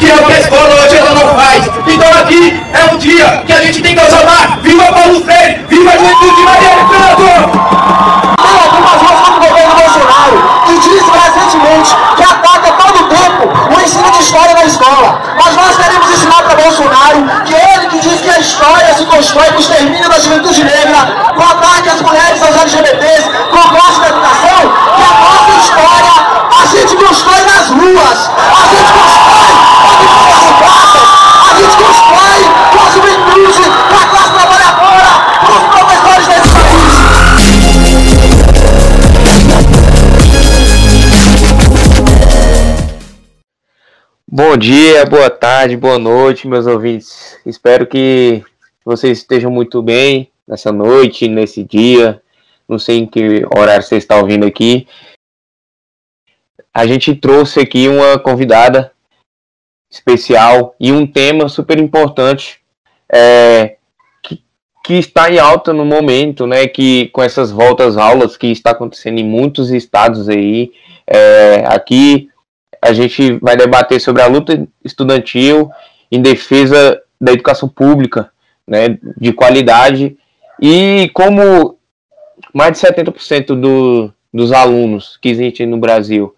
que é o que a escola hoje ela não faz. Então aqui é um dia que a gente tem que exaltar. Viva Paulo Freire! Viva a juventude de Marielle Franco! Tem algumas ruas do governo Bolsonaro que disse recentemente que ataca todo tempo o ensino de história na escola. Mas nós queremos ensinar para Bolsonaro que ele que diz que a história se constrói Bom dia, boa tarde, boa noite, meus ouvintes. Espero que vocês estejam muito bem nessa noite, nesse dia. Não sei em que horário você está ouvindo aqui. A gente trouxe aqui uma convidada especial e um tema super importante é, que, que está em alta no momento, né? Que com essas voltas aulas que está acontecendo em muitos estados aí, é, aqui a gente vai debater sobre a luta estudantil em defesa da educação pública, né, de qualidade, e como mais de 70% do, dos alunos que existem no Brasil,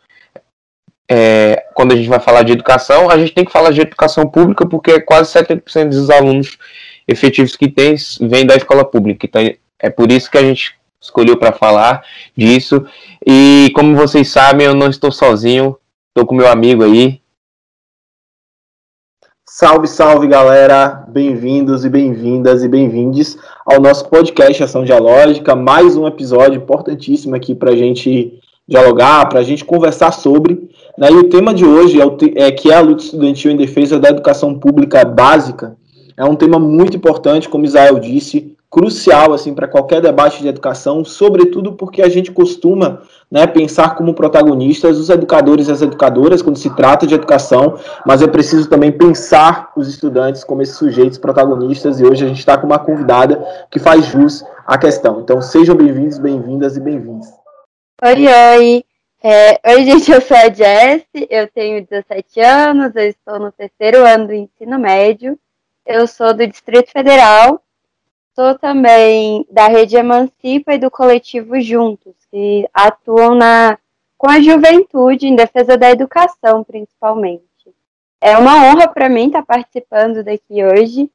é, quando a gente vai falar de educação, a gente tem que falar de educação pública, porque quase 70% dos alunos efetivos que tem vêm da escola pública. Então, é por isso que a gente escolheu para falar disso. E como vocês sabem, eu não estou sozinho, Tô com meu amigo aí. Salve, salve, galera! Bem-vindos e bem-vindas e bem-vindes ao nosso podcast Ação Dialógica. Mais um episódio importantíssimo aqui para a gente dialogar, para a gente conversar sobre. Né? E o tema de hoje é, te é que é a luta estudantil em defesa da educação pública básica. É um tema muito importante, como Israel disse, crucial assim para qualquer debate de educação, sobretudo porque a gente costuma né, pensar como protagonistas os educadores e as educadoras quando se trata de educação, mas é preciso também pensar os estudantes como esses sujeitos protagonistas e hoje a gente está com uma convidada que faz jus à questão. Então sejam bem-vindos, bem-vindas e bem-vindos. Oi, oi. É, oi, gente, eu sou a Jess, eu tenho 17 anos, eu estou no terceiro ano do ensino médio, eu sou do Distrito Federal Sou também da Rede Emancipa e do coletivo Juntos, que atuam na, com a juventude em defesa da educação, principalmente. É uma honra para mim estar participando daqui hoje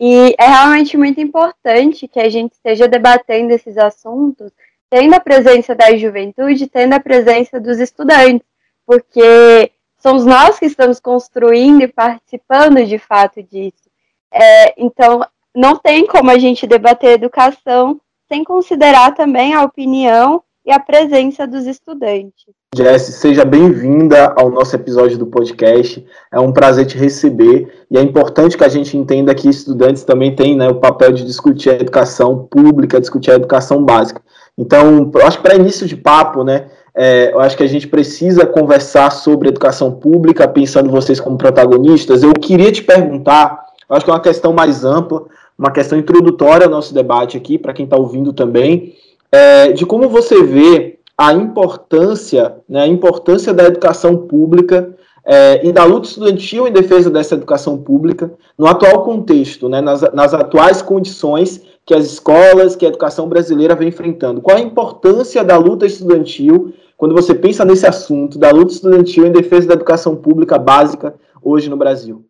e é realmente muito importante que a gente esteja debatendo esses assuntos, tendo a presença da juventude, tendo a presença dos estudantes, porque somos nós que estamos construindo e participando de fato disso. É, então, não tem como a gente debater educação sem considerar também a opinião e a presença dos estudantes. Jess, seja bem-vinda ao nosso episódio do podcast. É um prazer te receber e é importante que a gente entenda que estudantes também têm né, o papel de discutir a educação pública, discutir a educação básica. Então, acho que para início de papo, né, é, eu acho que a gente precisa conversar sobre educação pública, pensando vocês como protagonistas. Eu queria te perguntar, acho que é uma questão mais ampla, uma questão introdutória ao nosso debate aqui, para quem está ouvindo também, é, de como você vê a importância, né, a importância da educação pública é, e da luta estudantil em defesa dessa educação pública no atual contexto, né, nas, nas atuais condições que as escolas, que a educação brasileira vem enfrentando. Qual a importância da luta estudantil quando você pensa nesse assunto da luta estudantil em defesa da educação pública básica hoje no Brasil?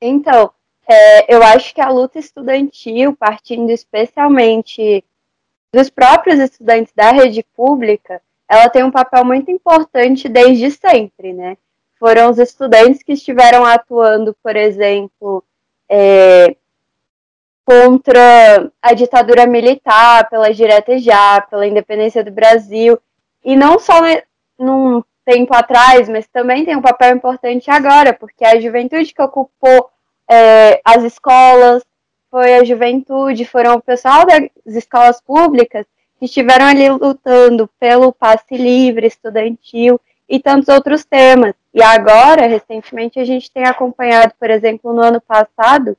Então, é, eu acho que a luta estudantil, partindo especialmente dos próprios estudantes da rede pública, ela tem um papel muito importante desde sempre, né? Foram os estudantes que estiveram atuando, por exemplo, é, contra a ditadura militar, pela direta já, pela independência do Brasil, e não só num tempo atrás, mas também tem um papel importante agora, porque a juventude que ocupou é, as escolas, foi a juventude, foram o pessoal das escolas públicas que estiveram ali lutando pelo passe livre estudantil e tantos outros temas. E agora, recentemente, a gente tem acompanhado, por exemplo, no ano passado,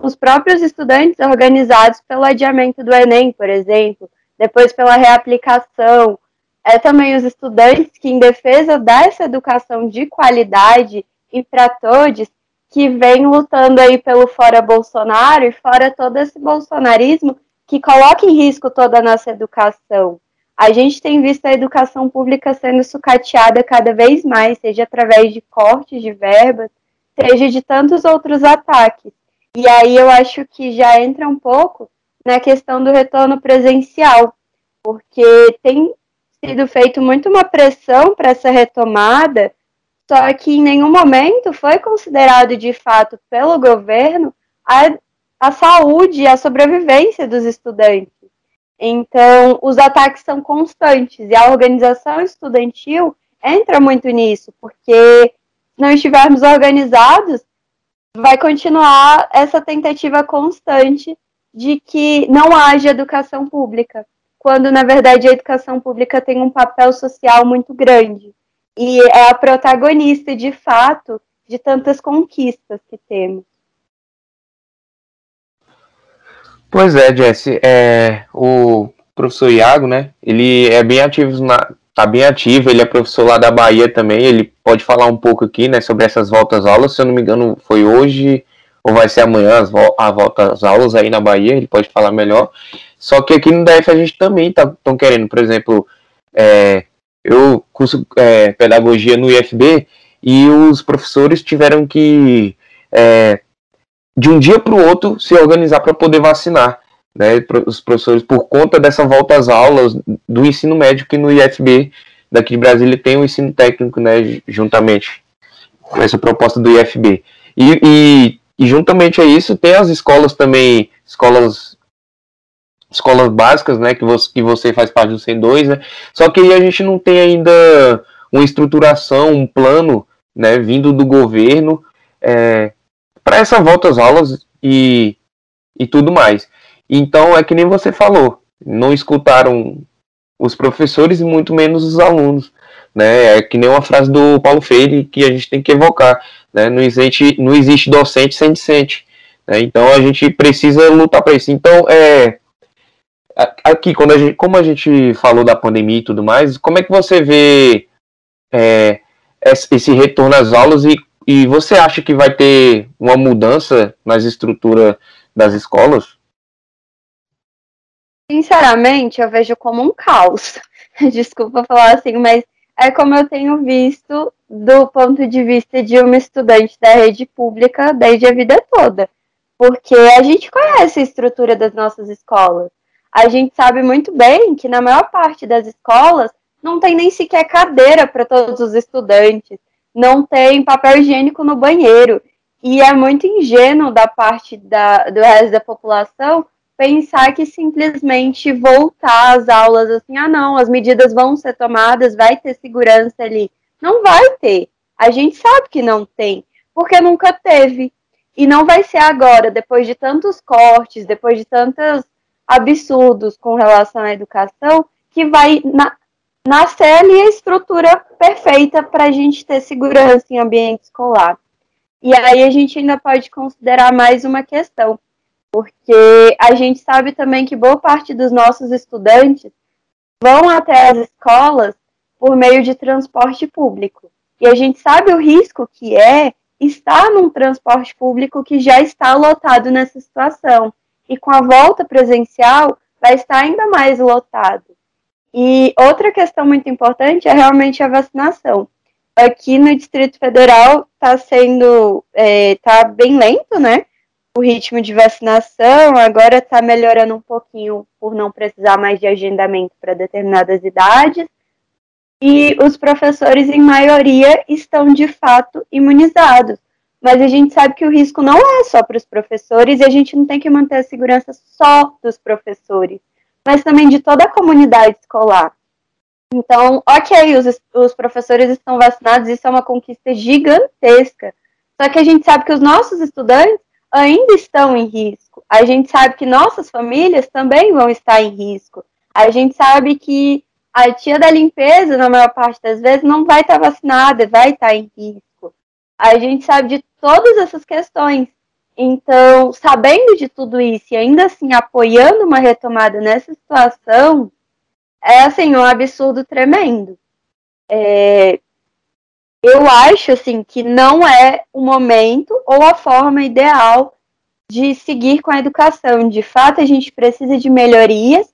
os próprios estudantes organizados pelo adiamento do Enem, por exemplo, depois pela reaplicação, é também os estudantes que, em defesa dessa educação de qualidade e para todos, que vem lutando aí pelo fora Bolsonaro e fora todo esse bolsonarismo que coloca em risco toda a nossa educação. A gente tem visto a educação pública sendo sucateada cada vez mais, seja através de cortes de verbas, seja de tantos outros ataques. E aí eu acho que já entra um pouco na questão do retorno presencial, porque tem sido feito muito uma pressão para essa retomada, só que em nenhum momento foi considerado de fato pelo governo a, a saúde e a sobrevivência dos estudantes. Então, os ataques são constantes e a organização estudantil entra muito nisso, porque se não estivermos organizados, vai continuar essa tentativa constante de que não haja educação pública, quando na verdade a educação pública tem um papel social muito grande e é a protagonista de fato de tantas conquistas que temos. Pois é, Jesse, é, o professor Iago, né, ele é bem ativo na, tá bem ativo, ele é professor lá da Bahia também, ele pode falar um pouco aqui, né, sobre essas voltas aulas, se eu não me engano foi hoje ou vai ser amanhã as vo a volta às aulas aí na Bahia, ele pode falar melhor. Só que aqui no DF a gente também tá tão querendo, por exemplo, é, eu curso é, pedagogia no IFB e os professores tiveram que é, de um dia para o outro se organizar para poder vacinar né, os professores por conta dessa volta às aulas do ensino médio que no IFB daqui de Brasília tem o ensino técnico, né, juntamente com essa proposta do IFB. E, e, e, juntamente a isso tem as escolas também, escolas escolas básicas, né, que você, que você faz parte do C2, né, só que a gente não tem ainda uma estruturação, um plano, né, vindo do governo é, para essa volta às aulas e, e tudo mais. Então é que nem você falou, não escutaram os professores e muito menos os alunos. Né? É que nem uma frase do Paulo Freire que a gente tem que evocar. Né? Não, existe, não existe docente sem discente. Né? Então a gente precisa lutar para isso. Então, é, aqui, quando a gente, como a gente falou da pandemia e tudo mais, como é que você vê é, esse retorno às aulas e, e você acha que vai ter uma mudança nas estruturas das escolas? Sinceramente, eu vejo como um caos. Desculpa falar assim, mas é como eu tenho visto do ponto de vista de uma estudante da rede pública desde a vida toda. Porque a gente conhece a estrutura das nossas escolas. A gente sabe muito bem que na maior parte das escolas não tem nem sequer cadeira para todos os estudantes, não tem papel higiênico no banheiro. E é muito ingênuo da parte da, do resto da população pensar que simplesmente voltar às aulas assim, ah não, as medidas vão ser tomadas, vai ter segurança ali. Não vai ter. A gente sabe que não tem, porque nunca teve. E não vai ser agora, depois de tantos cortes, depois de tantos absurdos com relação à educação, que vai na, nascer ali a estrutura perfeita para a gente ter segurança em ambiente escolar. E aí a gente ainda pode considerar mais uma questão porque a gente sabe também que boa parte dos nossos estudantes vão até as escolas por meio de transporte público. E a gente sabe o risco que é estar num transporte público que já está lotado nessa situação. E com a volta presencial, vai estar ainda mais lotado. E outra questão muito importante é realmente a vacinação. Aqui no Distrito Federal está sendo, está é, bem lento, né? o ritmo de vacinação agora está melhorando um pouquinho por não precisar mais de agendamento para determinadas idades. E os professores, em maioria, estão de fato imunizados. Mas a gente sabe que o risco não é só para os professores e a gente não tem que manter a segurança só dos professores, mas também de toda a comunidade escolar. Então, ok, os, os professores estão vacinados, isso é uma conquista gigantesca. Só que a gente sabe que os nossos estudantes ainda estão em risco. A gente sabe que nossas famílias também vão estar em risco. A gente sabe que a tia da limpeza, na maior parte das vezes, não vai estar vacinada, vai estar em risco. A gente sabe de todas essas questões. Então, sabendo de tudo isso e ainda assim apoiando uma retomada nessa situação, é assim, um absurdo tremendo. É, eu acho assim que não é o momento ou a forma ideal de seguir com a educação. De fato, a gente precisa de melhorias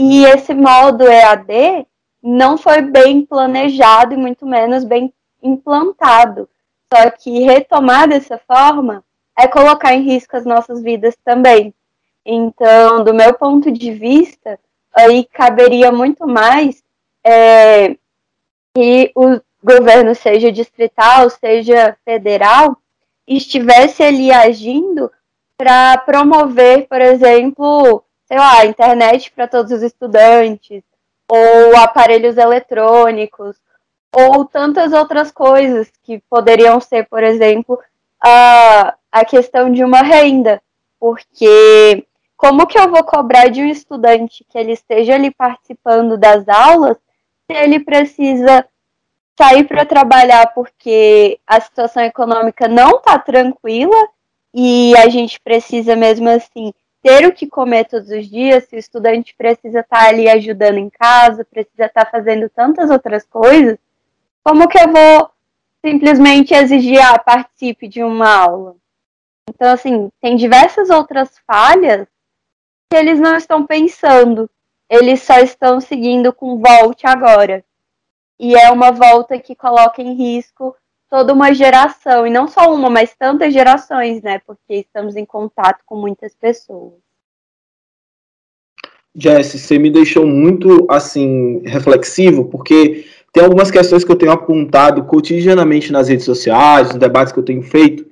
e esse modo EAD não foi bem planejado e muito menos bem implantado. Só que retomar dessa forma é colocar em risco as nossas vidas também. Então, do meu ponto de vista, aí caberia muito mais é, que o governo, seja distrital, seja federal, estivesse ali agindo para promover, por exemplo, sei lá, internet para todos os estudantes, ou aparelhos eletrônicos, ou tantas outras coisas que poderiam ser, por exemplo, a, a questão de uma renda, porque como que eu vou cobrar de um estudante que ele esteja ali participando das aulas se ele precisa sair para trabalhar porque a situação econômica não está tranquila e a gente precisa mesmo assim ter o que comer todos os dias, se o estudante precisa estar tá ali ajudando em casa, precisa estar tá fazendo tantas outras coisas, como que eu vou simplesmente exigir, ah, participe de uma aula? Então, assim, tem diversas outras falhas que eles não estão pensando. Eles só estão seguindo com volte agora. E é uma volta que coloca em risco toda uma geração, e não só uma, mas tantas gerações, né? Porque estamos em contato com muitas pessoas. Jess, você me deixou muito assim reflexivo, porque tem algumas questões que eu tenho apontado cotidianamente nas redes sociais, nos debates que eu tenho feito,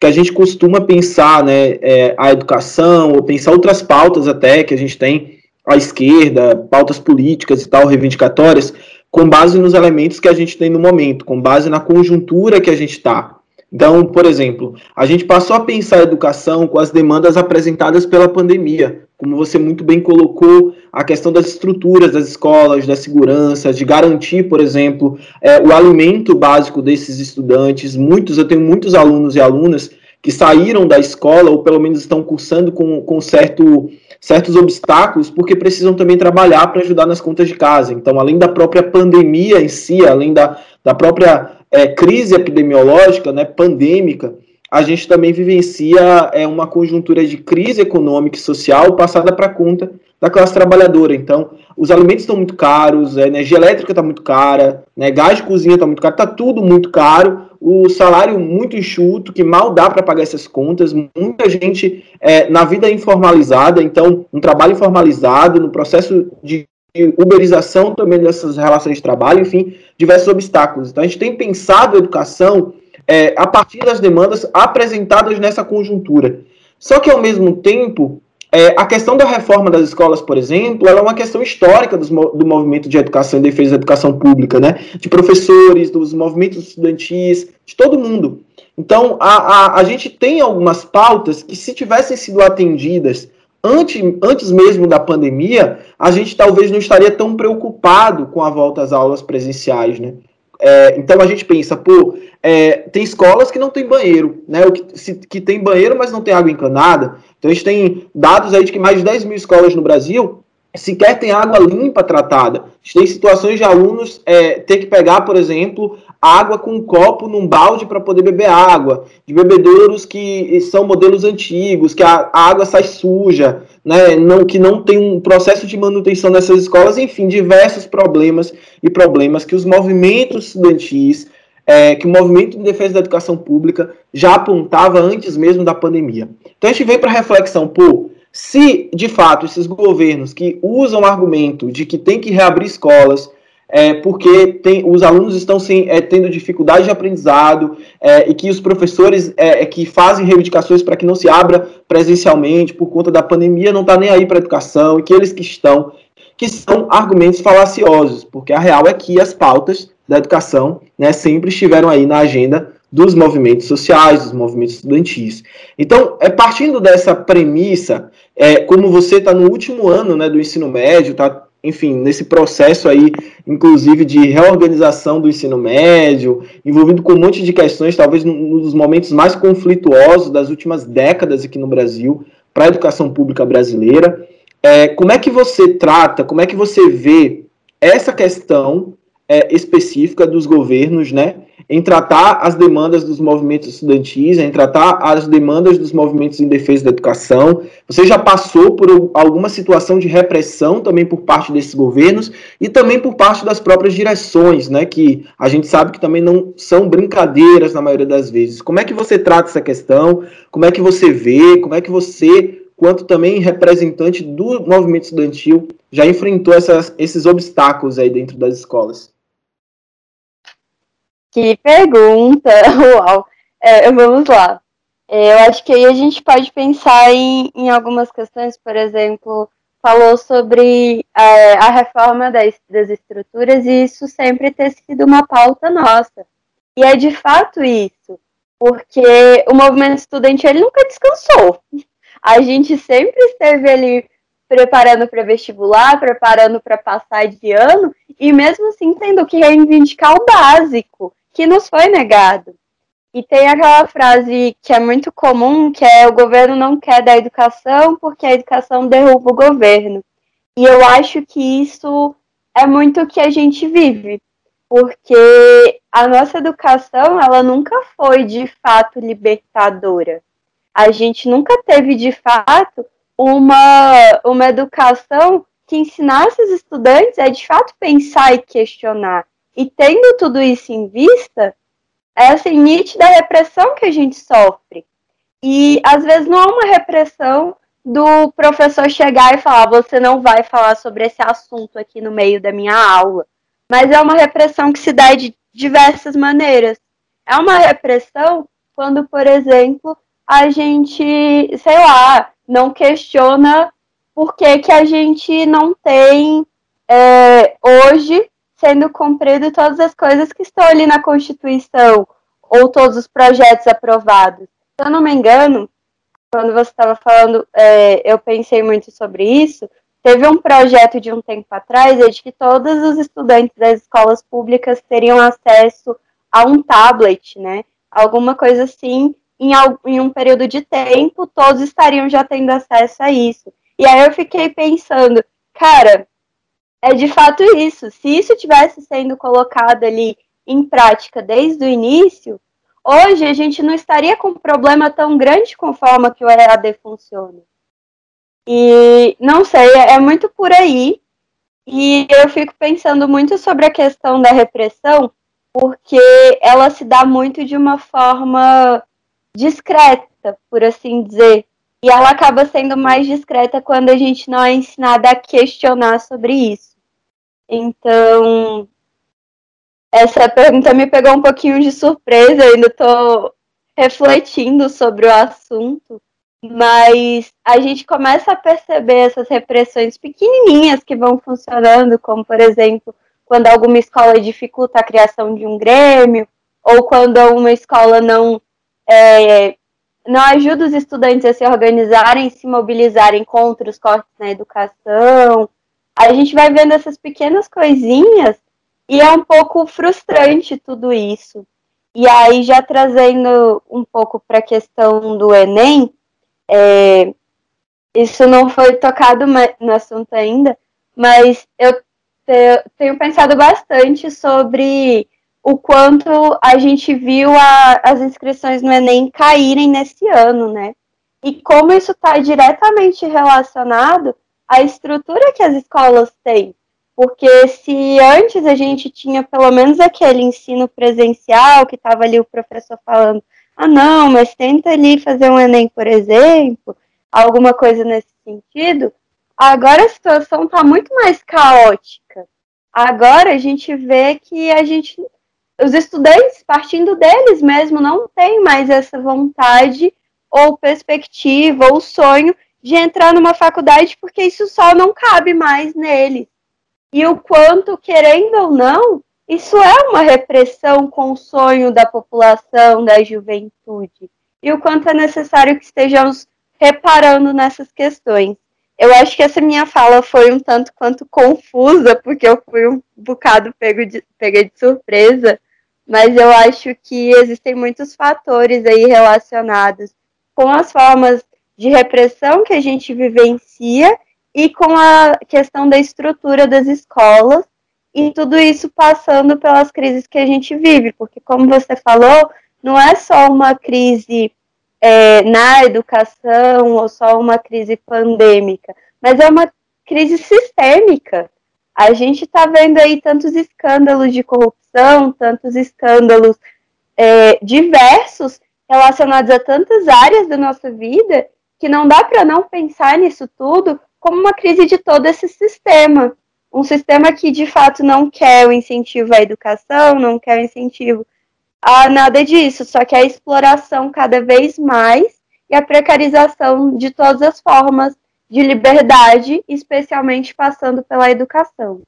que a gente costuma pensar né, é, a educação, ou pensar outras pautas até que a gente tem à esquerda, pautas políticas e tal, reivindicatórias, com base nos elementos que a gente tem no momento, com base na conjuntura que a gente está. Então, por exemplo, a gente passou a pensar a educação com as demandas apresentadas pela pandemia, como você muito bem colocou, a questão das estruturas das escolas, da segurança, de garantir, por exemplo, é, o alimento básico desses estudantes. Muitos, eu tenho muitos alunos e alunas que saíram da escola, ou pelo menos estão cursando com, com certo, certos obstáculos, porque precisam também trabalhar para ajudar nas contas de casa. Então, além da própria pandemia em si, além da, da própria é, crise epidemiológica, né, pandêmica, a gente também vivencia é, uma conjuntura de crise econômica e social passada para conta da classe trabalhadora. Então, os alimentos estão muito caros, a energia elétrica está muito cara, né, gás de cozinha está muito caro, está tudo muito caro, o salário muito enxuto, que mal dá para pagar essas contas, muita gente é, na vida informalizada, então, um trabalho informalizado, no processo de uberização também dessas relações de trabalho, enfim, diversos obstáculos. Então, a gente tem pensado a educação é, a partir das demandas apresentadas nessa conjuntura. Só que, ao mesmo tempo, é, a questão da reforma das escolas, por exemplo, ela é uma questão histórica dos, do movimento de educação e defesa da educação pública, né? de professores, dos movimentos estudantis, de todo mundo. Então, a, a, a gente tem algumas pautas que, se tivessem sido atendidas antes, antes mesmo da pandemia, a gente talvez não estaria tão preocupado com a volta às aulas presenciais. Né? É, então a gente pensa, pô, é, tem escolas que não tem banheiro, né? O que, se, que tem banheiro, mas não tem água encanada. Então a gente tem dados aí de que mais de 10 mil escolas no Brasil sequer tem água limpa tratada. A gente tem situações de alunos é, ter que pegar, por exemplo, água com um copo num balde para poder beber água, de bebedouros que são modelos antigos, que a, a água sai suja, né, não, que não tem um processo de manutenção nessas escolas, enfim, diversos problemas e problemas que os movimentos estudantis, é, que o movimento de defesa da educação pública já apontava antes mesmo da pandemia. Então a gente veio para reflexão, pô, se de fato esses governos que usam o argumento de que tem que reabrir escolas, é, porque tem, os alunos estão é, tendo dificuldade de aprendizado é, e que os professores é, é que fazem reivindicações para que não se abra presencialmente por conta da pandemia não está nem aí para a educação e que eles que estão, que são argumentos falaciosos, porque a real é que as pautas da educação né, sempre estiveram aí na agenda dos movimentos sociais, dos movimentos estudantis. Então, é partindo dessa premissa, é, como você está no último ano né, do ensino médio, está enfim, nesse processo aí, inclusive de reorganização do ensino médio, envolvido com um monte de questões, talvez um dos momentos mais conflituosos das últimas décadas aqui no Brasil, para a educação pública brasileira. É, como é que você trata, como é que você vê essa questão é, específica dos governos, né, em tratar as demandas dos movimentos estudantis, em tratar as demandas dos movimentos em defesa da educação. Você já passou por alguma situação de repressão também por parte desses governos e também por parte das próprias direções, né, que a gente sabe que também não são brincadeiras na maioria das vezes. Como é que você trata essa questão? Como é que você vê? Como é que você, quanto também representante do movimento estudantil, já enfrentou essas, esses obstáculos aí dentro das escolas? Que pergunta! Uau! É, vamos lá. É, eu acho que aí a gente pode pensar em, em algumas questões, por exemplo, falou sobre é, a reforma das, das estruturas e isso sempre ter sido uma pauta nossa. E é de fato isso, porque o movimento estudantil ele nunca descansou. A gente sempre esteve ali preparando para vestibular, preparando para passar de ano, e mesmo assim tendo que reivindicar o básico que nos foi negado. E tem aquela frase que é muito comum, que é o governo não quer da educação porque a educação derruba o governo. E eu acho que isso é muito o que a gente vive, porque a nossa educação, ela nunca foi de fato libertadora. A gente nunca teve de fato uma, uma educação que ensinasse os estudantes a de fato pensar e questionar. E tendo tudo isso em vista, é assim, nítida a repressão que a gente sofre. E às vezes não é uma repressão do professor chegar e falar: você não vai falar sobre esse assunto aqui no meio da minha aula. Mas é uma repressão que se dá de diversas maneiras. É uma repressão quando, por exemplo, a gente, sei lá, não questiona por que, que a gente não tem é, hoje sendo cumprido todas as coisas que estão ali na Constituição ou todos os projetos aprovados. Se eu não me engano, quando você estava falando, é, eu pensei muito sobre isso. Teve um projeto de um tempo atrás é de que todos os estudantes das escolas públicas teriam acesso a um tablet, né? Alguma coisa assim, em, em um período de tempo, todos estariam já tendo acesso a isso. E aí eu fiquei pensando, cara, é de fato isso. Se isso tivesse sendo colocado ali em prática desde o início, hoje a gente não estaria com um problema tão grande com a forma que o EAD funciona. E não sei, é muito por aí. E eu fico pensando muito sobre a questão da repressão, porque ela se dá muito de uma forma discreta, por assim dizer. E ela acaba sendo mais discreta quando a gente não é ensinada a questionar sobre isso. Então, essa pergunta me pegou um pouquinho de surpresa, ainda estou refletindo sobre o assunto, mas a gente começa a perceber essas repressões pequenininhas que vão funcionando, como, por exemplo, quando alguma escola dificulta a criação de um grêmio, ou quando uma escola não, é, não ajuda os estudantes a se organizarem, se mobilizarem contra os cortes na educação, a gente vai vendo essas pequenas coisinhas e é um pouco frustrante tudo isso. E aí, já trazendo um pouco para a questão do Enem, é, isso não foi tocado no assunto ainda, mas eu te, tenho pensado bastante sobre o quanto a gente viu a, as inscrições no Enem caírem nesse ano, né? E como isso está diretamente relacionado a estrutura que as escolas têm. Porque se antes a gente tinha pelo menos aquele ensino presencial, que estava ali o professor falando, ah não, mas tenta ali fazer um Enem, por exemplo, alguma coisa nesse sentido, agora a situação está muito mais caótica. Agora a gente vê que a gente, os estudantes, partindo deles mesmo, não tem mais essa vontade ou perspectiva ou sonho de entrar numa faculdade porque isso só não cabe mais nele. E o quanto, querendo ou não, isso é uma repressão com o sonho da população, da juventude. E o quanto é necessário que estejamos reparando nessas questões. Eu acho que essa minha fala foi um tanto quanto confusa, porque eu fui um bocado pego de, pega de surpresa, mas eu acho que existem muitos fatores aí relacionados com as formas de repressão que a gente vivencia e com a questão da estrutura das escolas e tudo isso passando pelas crises que a gente vive, porque, como você falou, não é só uma crise é, na educação ou só uma crise pandêmica, mas é uma crise sistêmica. A gente está vendo aí tantos escândalos de corrupção, tantos escândalos é, diversos relacionados a tantas áreas da nossa vida que não dá para não pensar nisso tudo como uma crise de todo esse sistema. Um sistema que de fato não quer o incentivo à educação, não quer o incentivo a nada disso, só que a exploração cada vez mais e a precarização de todas as formas de liberdade, especialmente passando pela educação.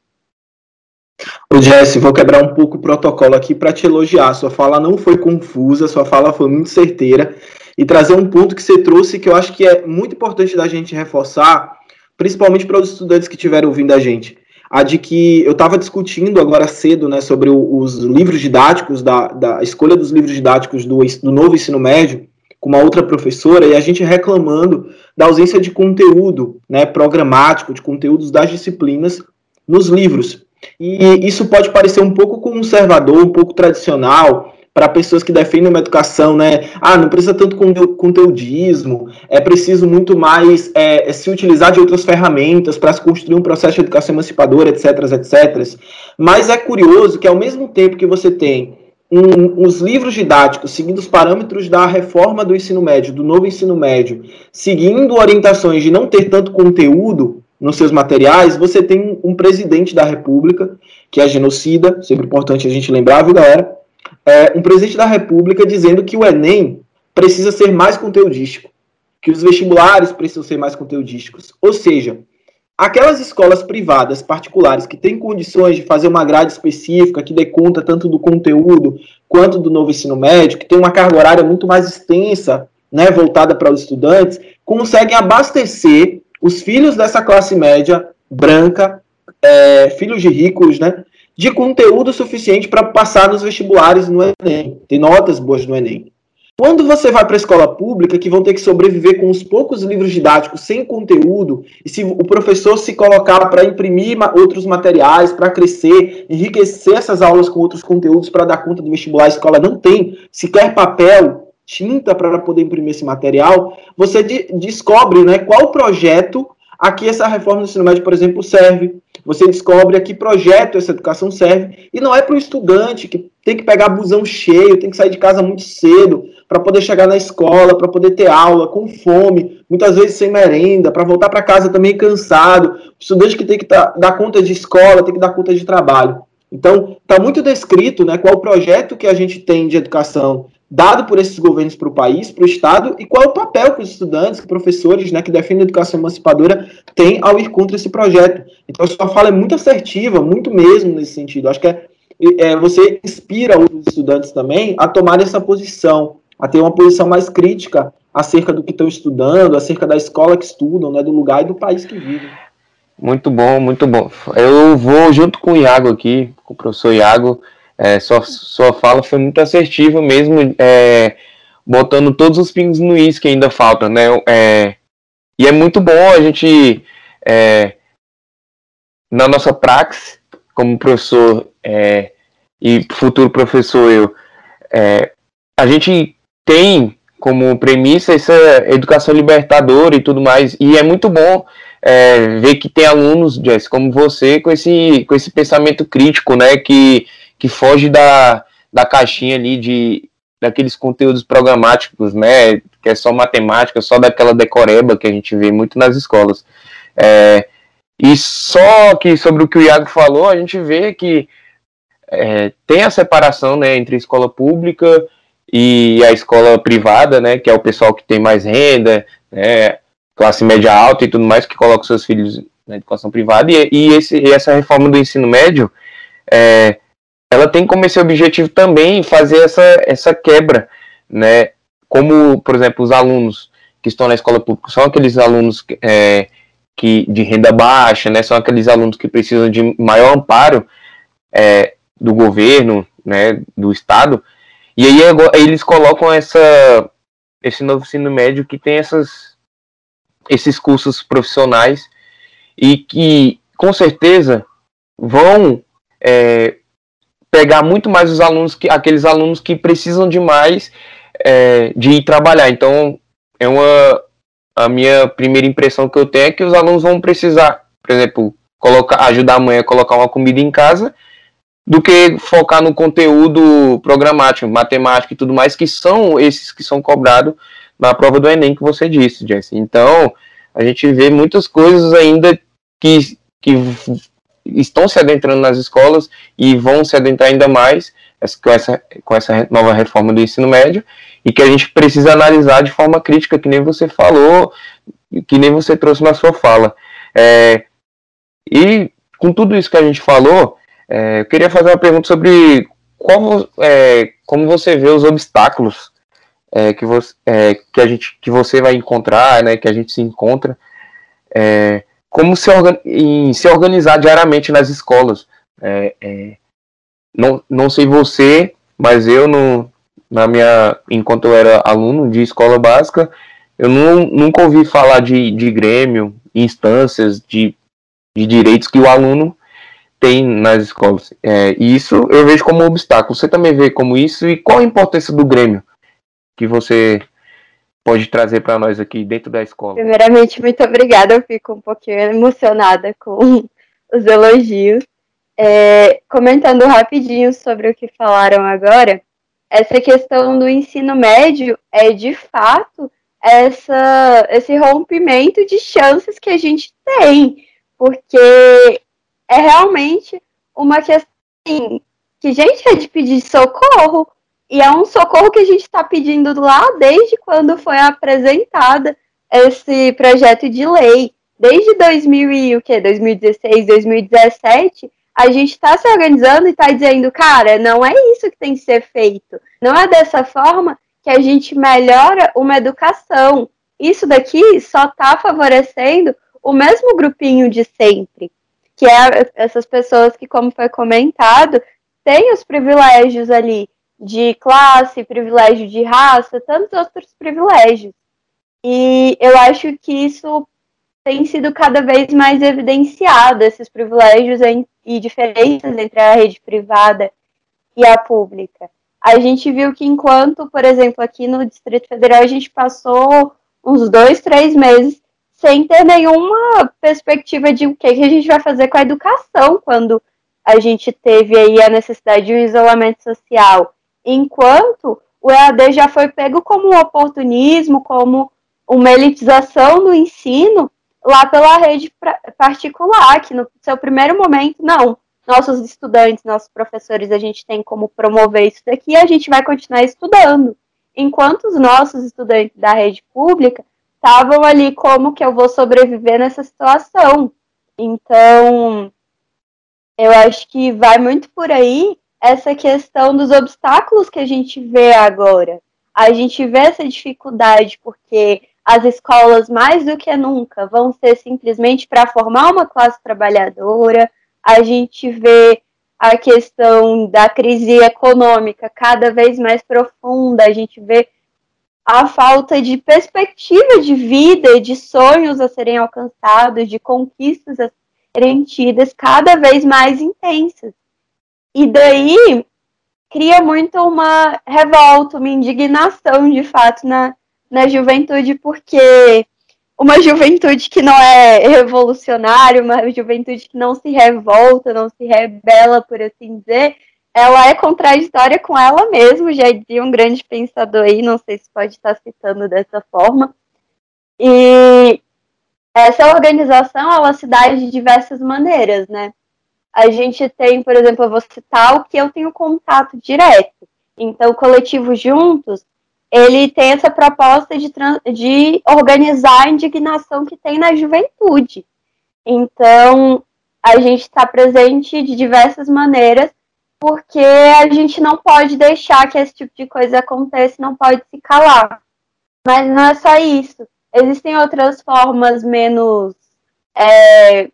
Ô Jesse, vou quebrar um pouco o protocolo aqui para te elogiar. Sua fala não foi confusa, sua fala foi muito certeira e trazer um ponto que você trouxe que eu acho que é muito importante da gente reforçar, principalmente para os estudantes que estiveram ouvindo a gente. A de que eu estava discutindo agora cedo né, sobre o, os livros didáticos, da, da escolha dos livros didáticos do, do novo ensino médio, com uma outra professora, e a gente reclamando da ausência de conteúdo né, programático, de conteúdos das disciplinas nos livros. E isso pode parecer um pouco conservador, um pouco tradicional, para pessoas que defendem uma educação, né? Ah, não precisa tanto conteudismo, é preciso muito mais é, é se utilizar de outras ferramentas para se construir um processo de educação emancipadora, etc, etc. Mas é curioso que ao mesmo tempo que você tem um, os livros didáticos seguindo os parâmetros da reforma do ensino médio, do novo ensino médio, seguindo orientações de não ter tanto conteúdo nos seus materiais, você tem um presidente da República, que é genocida, sempre importante a gente lembrar, viu, galera? É, um presidente da República dizendo que o Enem precisa ser mais conteudístico, que os vestibulares precisam ser mais conteudísticos. Ou seja, aquelas escolas privadas, particulares, que têm condições de fazer uma grade específica, que dê conta tanto do conteúdo quanto do novo ensino médio, que tem uma carga horária muito mais extensa, né, voltada para os estudantes, conseguem abastecer os filhos dessa classe média branca, é, filhos de ricos, né, de conteúdo suficiente para passar nos vestibulares no Enem, tem notas boas no Enem. Quando você vai para a escola pública, que vão ter que sobreviver com os poucos livros didáticos sem conteúdo, e se o professor se colocar para imprimir outros materiais, para crescer, enriquecer essas aulas com outros conteúdos para dar conta do vestibular, a escola não tem sequer papel, tinta para poder imprimir esse material, você de descobre né, qual projeto aqui essa reforma do ensino médio, por exemplo, serve. Você descobre a que projeto essa educação serve. E não é para o estudante que tem que pegar busão cheio, tem que sair de casa muito cedo para poder chegar na escola, para poder ter aula, com fome, muitas vezes sem merenda, para voltar para casa também cansado. O estudante que tem que tá, dar conta de escola, tem que dar conta de trabalho. Então, está muito descrito né, qual o projeto que a gente tem de educação dado por esses governos para o país, para o Estado, e qual é o papel que os estudantes, professores né, que defendem a educação emancipadora têm ao ir contra esse projeto. Então, a sua fala é muito assertiva, muito mesmo nesse sentido. Acho que é, é, você inspira os estudantes também a tomar essa posição, a ter uma posição mais crítica acerca do que estão estudando, acerca da escola que estudam, né, do lugar e do país que vivem. Muito bom, muito bom. Eu vou junto com o Iago aqui, com o professor Iago, é, sua, sua fala foi muito assertiva mesmo, é, botando todos os pingos no is que ainda faltam, né? É, e é muito bom a gente, é, na nossa praxe, como professor é, e futuro professor eu, é, a gente tem como premissa essa educação libertadora e tudo mais, e é muito bom ver que tem alunos, Jess, como você, com esse, com esse pensamento crítico, né, que que foge da, da caixinha ali de daqueles conteúdos programáticos, né, que é só matemática, só daquela decoreba que a gente vê muito nas escolas. É, e só que sobre o que o Iago falou, a gente vê que é, tem a separação né, entre a escola pública e a escola privada, né, que é o pessoal que tem mais renda, né, classe média alta e tudo mais, que coloca seus filhos na educação privada. E, e, esse, e essa reforma do ensino médio é, ela tem como esse objetivo também fazer essa, essa quebra, né? Como, por exemplo, os alunos que estão na escola pública são aqueles alunos é, que de renda baixa, né? São aqueles alunos que precisam de maior amparo é, do governo, né? Do estado. E aí eles colocam essa esse novo ensino médio que tem essas esses cursos profissionais e que com certeza vão é, pegar muito mais os alunos, que, aqueles alunos que precisam de mais é, de ir trabalhar. Então, é uma a minha primeira impressão que eu tenho é que os alunos vão precisar, por exemplo, colocar, ajudar a mãe a colocar uma comida em casa, do que focar no conteúdo programático, matemático e tudo mais, que são esses que são cobrados na prova do Enem que você disse, Jesse. Então, a gente vê muitas coisas ainda que, que estão se adentrando nas escolas e vão se adentrar ainda mais com essa, com essa nova reforma do ensino médio e que a gente precisa analisar de forma crítica, que nem você falou, que nem você trouxe na sua fala. É, e com tudo isso que a gente falou, é, eu queria fazer uma pergunta sobre como, é, como você vê os obstáculos é, que, você, é, que, a gente, que você vai encontrar, né, que a gente se encontra, é, como se, organ, em, se organizar diariamente nas escolas. É, não, não sei você, mas eu, no, na minha, enquanto eu era aluno de escola básica, eu não, nunca ouvi falar de, de grêmio, instâncias de, de direitos que o aluno tem nas escolas. É, isso eu vejo como um obstáculo. Você também vê como isso? E qual a importância do Grêmio que você pode trazer para nós aqui dentro da escola? Primeiramente, muito obrigada. Eu fico um pouquinho emocionada com os elogios. É, comentando rapidinho sobre o que falaram agora, essa questão do ensino médio é de fato essa, esse rompimento de chances que a gente tem, porque é realmente uma questão assim, que, gente, é de pedir socorro. E é um socorro que a gente está pedindo lá desde quando foi apresentada esse projeto de lei. Desde 2000 e, o quê? 2016, 2017, a gente está se organizando e está dizendo, cara, não é isso que tem que ser feito. Não é dessa forma que a gente melhora uma educação. Isso daqui só está favorecendo o mesmo grupinho de sempre que é essas pessoas que, como foi comentado, têm os privilégios ali de classe, privilégio de raça, tantos outros privilégios. E eu acho que isso tem sido cada vez mais evidenciado, esses privilégios e diferenças entre a rede privada e a pública. A gente viu que enquanto, por exemplo, aqui no Distrito Federal, a gente passou uns dois, três meses sem ter nenhuma perspectiva de o que, que a gente vai fazer com a educação quando a gente teve aí a necessidade de um isolamento social. Enquanto o EAD já foi pego como um oportunismo, como uma elitização do ensino lá pela rede particular, que no seu primeiro momento, não, nossos estudantes, nossos professores, a gente tem como promover isso daqui a gente vai continuar estudando. Enquanto os nossos estudantes da rede pública estavam ali como que eu vou sobreviver nessa situação. Então, eu acho que vai muito por aí essa questão dos obstáculos que a gente vê agora. A gente vê essa dificuldade porque as escolas, mais do que nunca, vão ser simplesmente para formar uma classe trabalhadora. A gente vê a questão da crise econômica cada vez mais profunda. A gente vê a falta de perspectiva de vida, de sonhos a serem alcançados, de conquistas a serem tidas cada vez mais intensas. E daí cria muito uma revolta, uma indignação de fato na, na juventude, porque uma juventude que não é revolucionária, uma juventude que não se revolta, não se rebela, por assim dizer, ela é contraditória com ela mesma, já dizia um grande pensador aí, não sei se pode estar citando dessa forma. E essa organização, ela se dá de diversas maneiras, né? A gente tem, por exemplo, eu vou citar o que eu tenho contato direto. Então, o coletivo Juntos, ele tem essa proposta de, de organizar a indignação que tem na juventude. Então, a gente está presente de diversas maneiras porque a gente não pode deixar que esse tipo de coisa aconteça, não pode se calar. Mas não é só isso. Existem outras formas menos. É,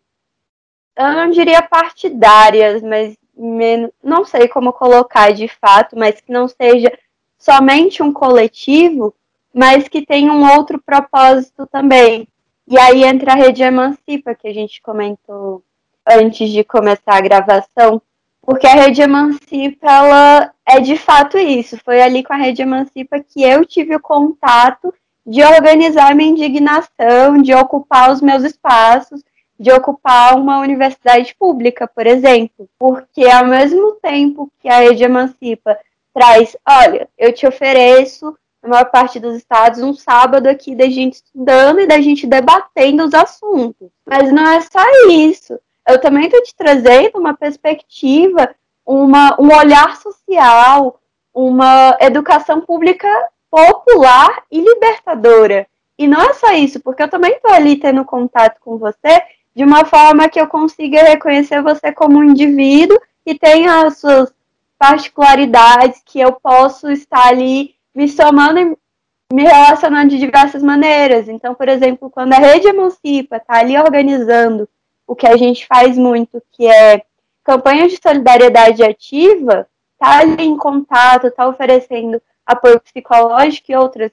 eu não diria partidárias, mas menos, não sei como colocar de fato, mas que não seja somente um coletivo, mas que tenha um outro propósito também. E aí entra a rede Emancipa, que a gente comentou antes de começar a gravação, Porque a Rede Emancipa, ela é de fato isso. Foi ali com a Rede Emancipa que eu tive o contato de organizar minha indignação, de ocupar os meus espaços, de ocupar uma universidade pública, por exemplo. Porque ao mesmo tempo que a Rede Emancipa traz, olha, eu te ofereço, na maior parte dos estados, um sábado aqui da gente estudando e da gente debatendo os assuntos. Mas não é só isso. Eu também estou te trazendo uma perspectiva, uma, um olhar social, uma educação pública popular e libertadora. E não é só isso, porque eu também estou ali tendo contato com você de uma forma que eu consiga reconhecer você como um indivíduo e tenha as suas particularidades, que eu posso estar ali me somando e me relacionando de diversas maneiras. Então, por exemplo, quando a Rede Emancipa está ali organizando o que a gente faz muito, que é campanha de solidariedade ativa, está ali em contato, está oferecendo apoio psicológico e outras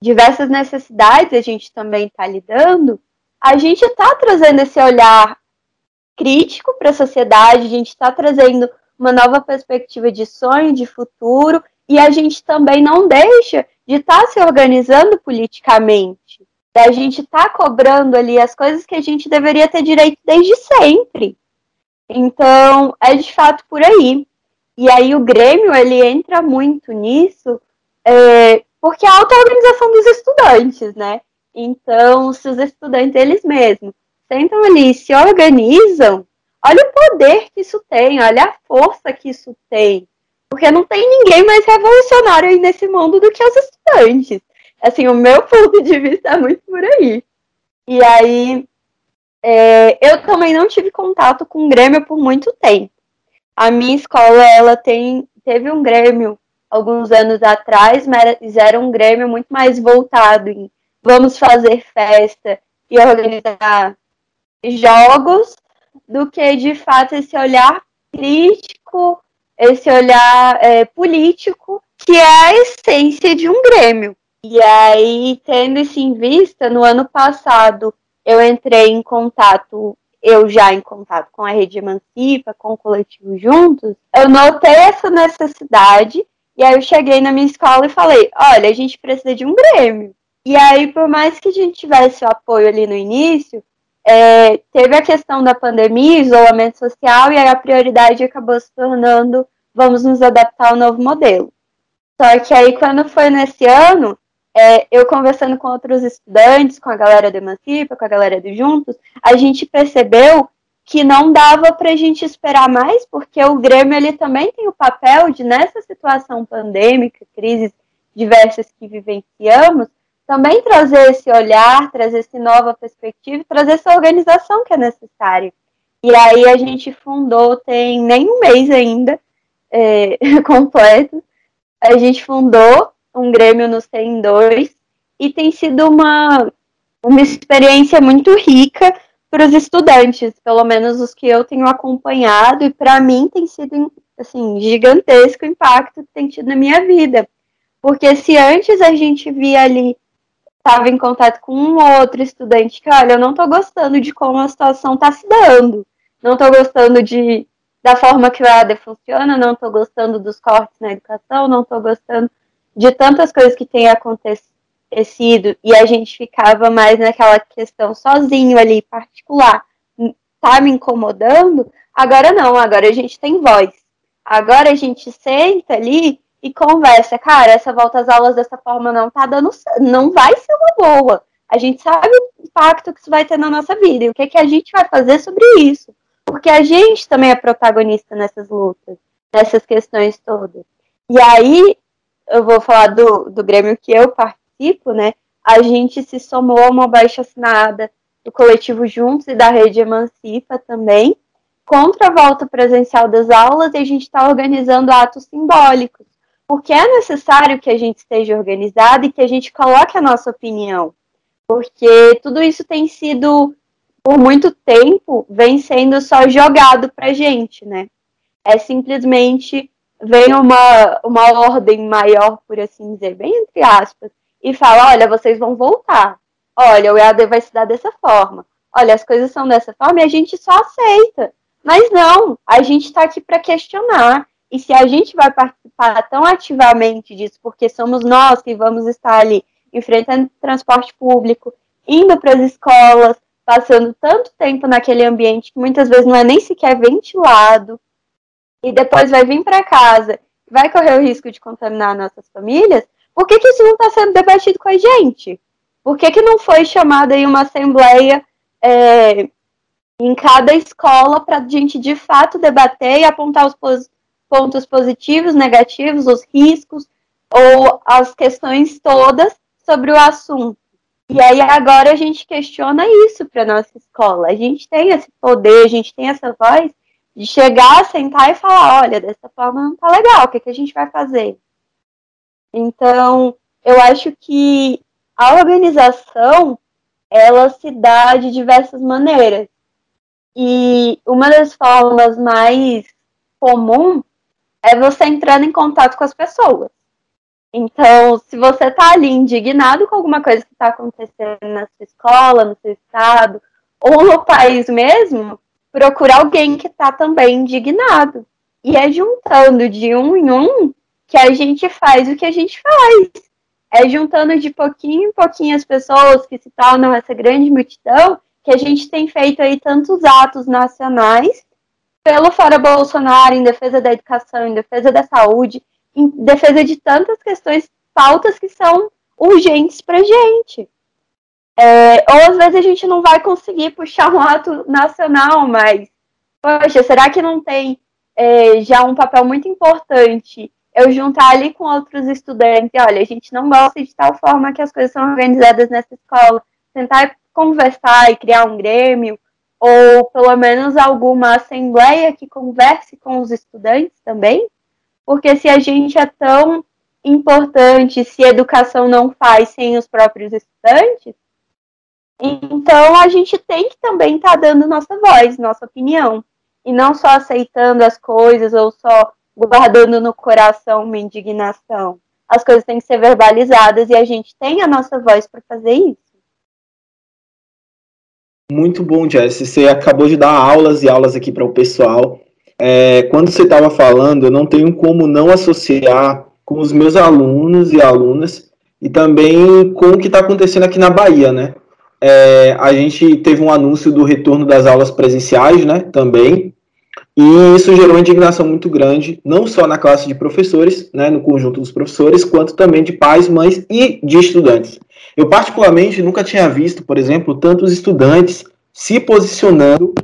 diversas necessidades a gente também está lidando, a gente está trazendo esse olhar crítico para a sociedade, a gente está trazendo uma nova perspectiva de sonho, de futuro, e a gente também não deixa de estar tá se organizando politicamente, da gente estar tá cobrando ali as coisas que a gente deveria ter direito desde sempre. Então, é de fato por aí. E aí o Grêmio, ele entra muito nisso, é, porque é a auto-organização dos estudantes, né? Então, se os estudantes, eles mesmos, sentam ali e se organizam, olha o poder que isso tem, olha a força que isso tem. Porque não tem ninguém mais revolucionário aí nesse mundo do que os estudantes. Assim, o meu ponto de vista é muito por aí. E aí, é, eu também não tive contato com o Grêmio por muito tempo a minha escola ela tem teve um Grêmio alguns anos atrás, mas era um Grêmio muito mais voltado em vamos fazer festa e organizar jogos do que de fato esse olhar crítico, esse olhar é, político que é a essência de um Grêmio. E aí, tendo isso em vista, no ano passado eu entrei em contato eu já em contato com a Rede Emancipa, com o coletivo Juntos, eu notei essa necessidade e aí eu cheguei na minha escola e falei, olha, a gente precisa de um Grêmio. E aí, por mais que a gente tivesse o apoio ali no início, é, teve a questão da pandemia, isolamento social, e aí a prioridade acabou se tornando vamos nos adaptar ao novo modelo. Só que aí, quando foi nesse ano, é, eu conversando com outros estudantes, com a galera do Emancipa, com a galera do Juntos, a gente percebeu que não dava para a gente esperar mais, porque o Grêmio ele também tem o papel de, nessa situação pandêmica, crises diversas que vivenciamos, também trazer esse olhar, trazer essa nova perspectiva, trazer essa organização que é necessária. E aí a gente fundou, tem nem um mês ainda é, completo, a gente fundou um Grêmio no 102 e tem sido uma, uma experiência muito rica para os estudantes, pelo menos os que eu tenho acompanhado, e para mim tem sido assim, gigantesco impacto que tem tido na minha vida. Porque se antes a gente via ali, estava em contato com um ou outro estudante que, olha, eu não estou gostando de como a situação está se dando, não estou gostando de, da forma que o EAD funciona, não estou gostando dos cortes na educação, não estou gostando de tantas coisas que têm acontecido. E a gente ficava mais naquela questão sozinho ali, particular, tá me incomodando, agora não, agora a gente tem voz. Agora a gente senta ali e conversa, cara, essa volta às aulas dessa forma não tá dando, não vai ser uma boa. A gente sabe o impacto que isso vai ter na nossa vida e o que, que a gente vai fazer sobre isso. Porque a gente também é protagonista nessas lutas, nessas questões todas. E aí eu vou falar do, do Grêmio que eu participo, né? A gente se somou a uma baixa assinada do coletivo Juntos e da Rede Emancipa também, contra a volta presencial das aulas, e a gente está organizando atos simbólicos, porque é necessário que a gente esteja organizado e que a gente coloque a nossa opinião, porque tudo isso tem sido, por muito tempo, vem sendo só jogado para gente, né? É simplesmente vem uma, uma ordem maior, por assim dizer, bem entre aspas, e fala: olha, vocês vão voltar. Olha, o EAD vai se dar dessa forma. Olha, as coisas são dessa forma e a gente só aceita. Mas não, a gente está aqui para questionar. E se a gente vai participar tão ativamente disso, porque somos nós que vamos estar ali enfrentando transporte público, indo para as escolas, passando tanto tempo naquele ambiente que muitas vezes não é nem sequer ventilado, e depois vai vir para casa, vai correr o risco de contaminar nossas famílias, por que, que isso não está sendo debatido com a gente? Por que, que não foi chamada aí uma assembleia é, em cada escola para a gente de fato debater e apontar os pontos positivos, negativos, os riscos ou as questões todas sobre o assunto? E aí agora a gente questiona isso para nossa escola. A gente tem esse poder, a gente tem essa voz de chegar, sentar e falar, olha, dessa forma não tá legal, o que, que a gente vai fazer? Então, eu acho que a organização ela se dá de diversas maneiras. E uma das formas mais comum é você entrando em contato com as pessoas. Então, se você está ali indignado com alguma coisa que está acontecendo na sua escola, no seu estado, ou no país mesmo, procura alguém que está também indignado. E é juntando de um em um que a gente faz o que a gente faz. É juntando de pouquinho em pouquinho as pessoas que se tornam essa grande multidão que a gente tem feito aí tantos atos nacionais pelo Fora Bolsonaro, em defesa da educação, em defesa da saúde, em defesa de tantas questões, pautas que são urgentes para gente. É, ou às vezes a gente não vai conseguir puxar um ato nacional, mas, poxa, será que não tem é, já um papel muito importante eu juntar ali com outros estudantes, olha, a gente não gosta de tal forma que as coisas são organizadas nessa escola, tentar conversar e criar um grêmio, ou pelo menos alguma assembleia que converse com os estudantes também, porque se a gente é tão importante, se educação não faz sem os próprios estudantes, então a gente tem que também estar tá dando nossa voz, nossa opinião, e não só aceitando as coisas ou só guardando no coração uma indignação. As coisas têm que ser verbalizadas e a gente tem a nossa voz para fazer isso. Muito bom, Jess. Você acabou de dar aulas e aulas aqui para o pessoal. É, quando você estava falando, eu não tenho como não associar com os meus alunos e alunas e também com o que está acontecendo aqui na Bahia, né? É, a gente teve um anúncio do retorno das aulas presenciais, né? Também. E isso gerou uma indignação muito grande, não só na classe de professores, né, no conjunto dos professores, quanto também de pais, mães e de estudantes. Eu, particularmente, nunca tinha visto, por exemplo, tantos estudantes se posicionando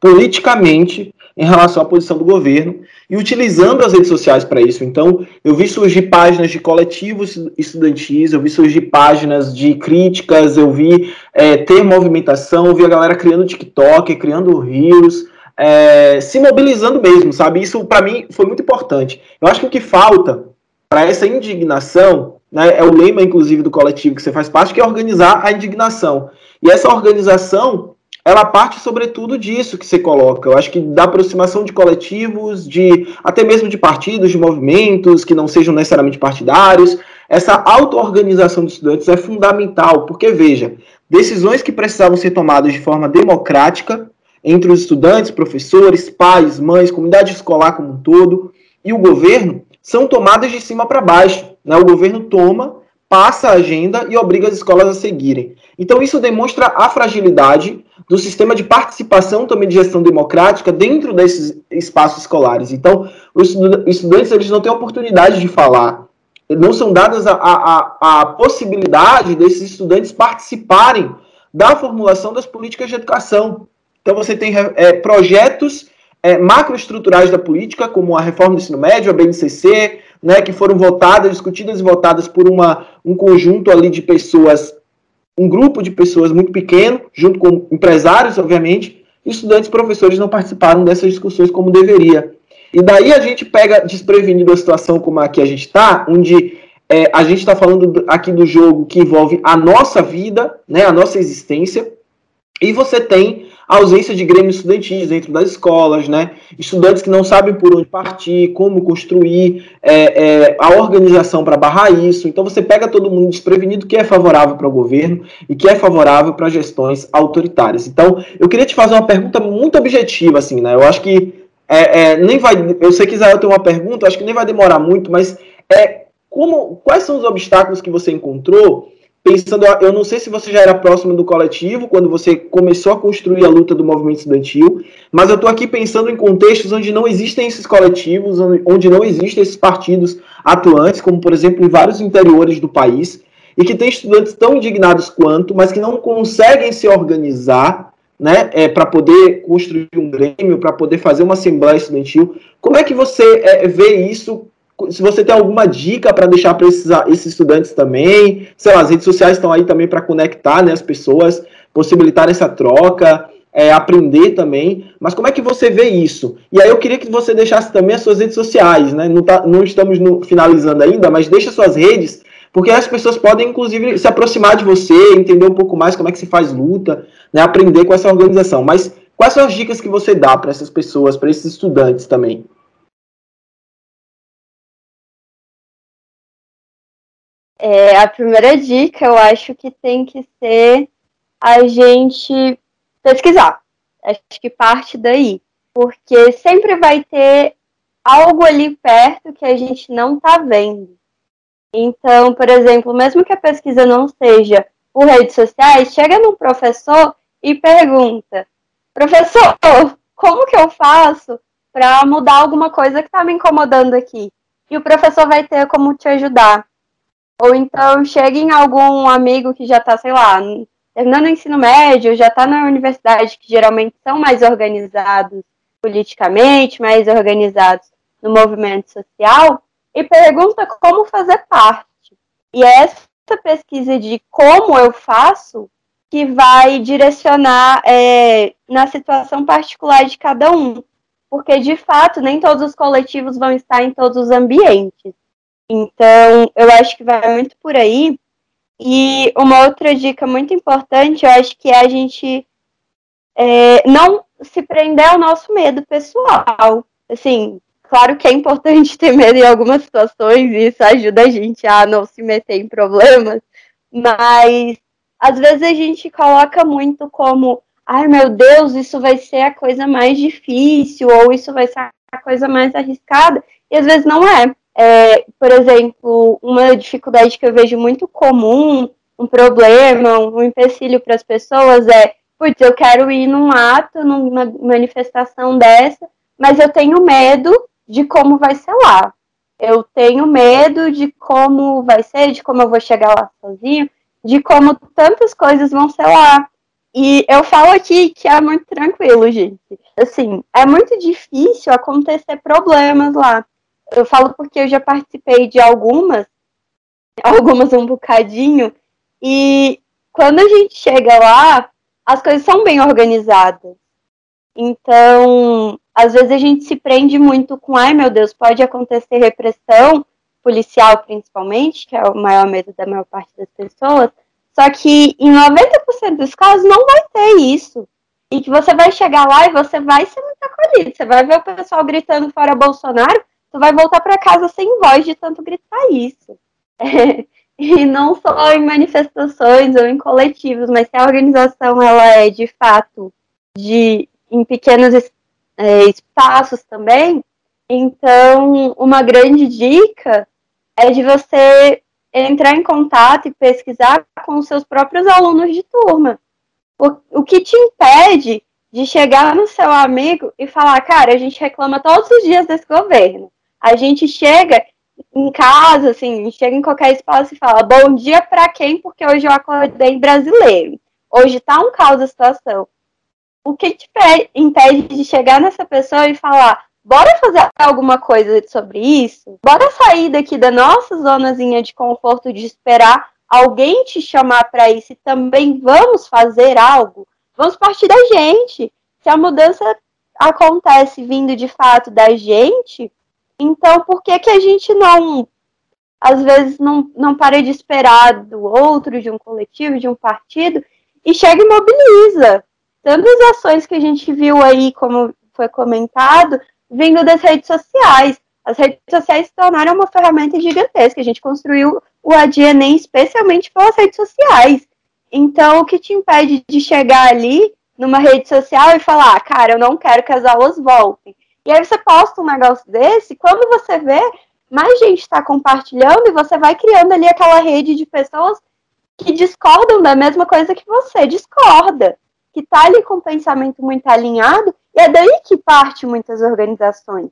politicamente em relação à posição do governo e utilizando as redes sociais para isso. Então, eu vi surgir páginas de coletivos estudantis, eu vi surgir páginas de críticas, eu vi é, ter movimentação, eu vi a galera criando TikTok, criando rios, é, se mobilizando mesmo, sabe? Isso, para mim, foi muito importante. Eu acho que o que falta para essa indignação, né, é o lema, inclusive, do coletivo que você faz parte, que é organizar a indignação. E essa organização ela parte sobretudo disso que você coloca. Eu acho que da aproximação de coletivos, de até mesmo de partidos, de movimentos que não sejam necessariamente partidários. Essa auto-organização dos estudantes é fundamental, porque veja, decisões que precisavam ser tomadas de forma democrática entre os estudantes, professores, pais, mães, comunidade escolar como um todo e o governo são tomadas de cima para baixo. Né? O governo toma, passa a agenda e obriga as escolas a seguirem. Então isso demonstra a fragilidade do sistema de participação também de gestão democrática dentro desses espaços escolares. Então, os estudantes eles não têm oportunidade de falar, não são dadas a, a, a possibilidade desses estudantes participarem da formulação das políticas de educação. Então, você tem é, projetos é, macroestruturais da política, como a reforma do ensino médio, a BNCC, né, que foram votadas, discutidas e votadas por uma, um conjunto ali de pessoas um grupo de pessoas muito pequeno, junto com empresários, obviamente, estudantes e professores não participaram dessas discussões como deveria. E daí a gente pega desprevenido a situação como a que a gente está, onde é, a gente está falando aqui do jogo que envolve a nossa vida, né, a nossa existência, E você tem a ausência de grêmios estudantis dentro das escolas, né? Estudantes que não sabem por onde partir, como construir é, é, a organização para barrar isso. Então você pega todo mundo desprevenido que é favorável para o governo e que é favorável para gestões autoritárias. Então eu queria te fazer uma pergunta muito objetiva, assim, né? Eu acho que é, é nem vai. Eu sei que Israel tem uma pergunta, acho que nem vai demorar muito, mas é como, quais são os obstáculos que você encontrou? Pensando, eu não sei se você já era próximo do coletivo quando você começou a construir a luta do movimento estudantil, mas eu estou aqui pensando em contextos onde não existem esses coletivos, onde não existem esses partidos atuantes, como por exemplo em vários interiores do país, e que tem estudantes tão indignados quanto, mas que não conseguem se organizar né, é, para poder construir um grêmio, para poder fazer uma assembleia estudantil. Como é que você é, vê isso se você tem alguma dica para deixar para esses, esses, estudantes também, sei lá, as redes sociais estão aí também para conectar né, as pessoas, possibilitar essa troca, é, aprender também. Mas como é que você vê isso? E aí eu queria que você deixasse também as suas redes sociais, né? Não, tá, não estamos no, finalizando ainda, mas deixa suas redes, porque as pessoas podem, inclusive, se aproximar de você, entender um pouco mais como é que se faz luta, né, aprender com essa organização. Mas quais são as dicas que você dá para essas pessoas, para esses estudantes também? É, a primeira dica eu acho que tem que ser a gente pesquisar. Acho que parte daí. Porque sempre vai ter algo ali perto que a gente não está vendo. Então, por exemplo, mesmo que a pesquisa não seja por redes sociais, chega num professor e pergunta: professor, como que eu faço para mudar alguma coisa que está me incomodando aqui? E o professor vai ter como te ajudar. Ou então chega em algum amigo que já está, sei lá, terminando o ensino médio, já está na universidade, que geralmente são mais organizados politicamente, mais organizados no movimento social, e pergunta como fazer parte. E é essa pesquisa de como eu faço que vai direcionar é, na situação particular de cada um. Porque, de fato, nem todos os coletivos vão estar em todos os ambientes. Então, eu acho que vai muito por aí. E uma outra dica muito importante, eu acho que é a gente é, não se prender ao nosso medo pessoal. Assim, claro que é importante ter medo em algumas situações, e isso ajuda a gente a não se meter em problemas, mas às vezes a gente coloca muito como, ai meu Deus, isso vai ser a coisa mais difícil, ou isso vai ser a coisa mais arriscada, e às vezes não é. É, por exemplo, uma dificuldade que eu vejo muito comum, um problema, um empecilho para as pessoas é, putz, eu quero ir num ato, numa manifestação dessa, mas eu tenho medo de como vai ser lá. Eu tenho medo de como vai ser, de como eu vou chegar lá sozinho, de como tantas coisas vão ser lá. E eu falo aqui que é muito tranquilo, gente. Assim, é muito difícil acontecer problemas lá. Eu falo porque eu já participei de algumas, algumas um bocadinho, e quando a gente chega lá, as coisas são bem organizadas. Então, às vezes a gente se prende muito com, ai meu Deus, pode acontecer repressão, policial principalmente, que é o maior medo da maior parte das pessoas, só que em 90% dos casos não vai ter isso. E que você vai chegar lá e você vai ser muito acolhido. Você vai ver o pessoal gritando fora Bolsonaro, tu vai voltar para casa sem voz de tanto gritar isso. É, e não só em manifestações ou em coletivos, mas se a organização ela é de fato de em pequenos é, espaços também, então uma grande dica é de você entrar em contato e pesquisar com os seus próprios alunos de turma. O, o que te impede de chegar no seu amigo e falar, cara, a gente reclama todos os dias desse governo. A gente chega em casa, assim, chega em qualquer espaço e fala bom dia para quem, porque hoje eu acordei brasileiro. Hoje tá um caos a situação. O que te impede de chegar nessa pessoa e falar, bora fazer alguma coisa sobre isso? Bora sair daqui da nossa zonazinha de conforto de esperar alguém te chamar para isso e também vamos fazer algo? Vamos partir da gente. Se a mudança acontece vindo de fato da gente, então, por que, que a gente não, às vezes, não, não para de esperar do outro, de um coletivo, de um partido, e chega e mobiliza? tantas ações que a gente viu aí, como foi comentado, vindo das redes sociais. As redes sociais se tornaram uma ferramenta gigantesca. A gente construiu o ADNEM especialmente pelas redes sociais. Então, o que te impede de chegar ali numa rede social e falar, ah, cara, eu não quero que as aulas voltem. E aí você posta um negócio desse, quando você vê, mais gente está compartilhando e você vai criando ali aquela rede de pessoas que discordam da mesma coisa que você discorda, que está ali com o pensamento muito alinhado, e é daí que parte muitas organizações.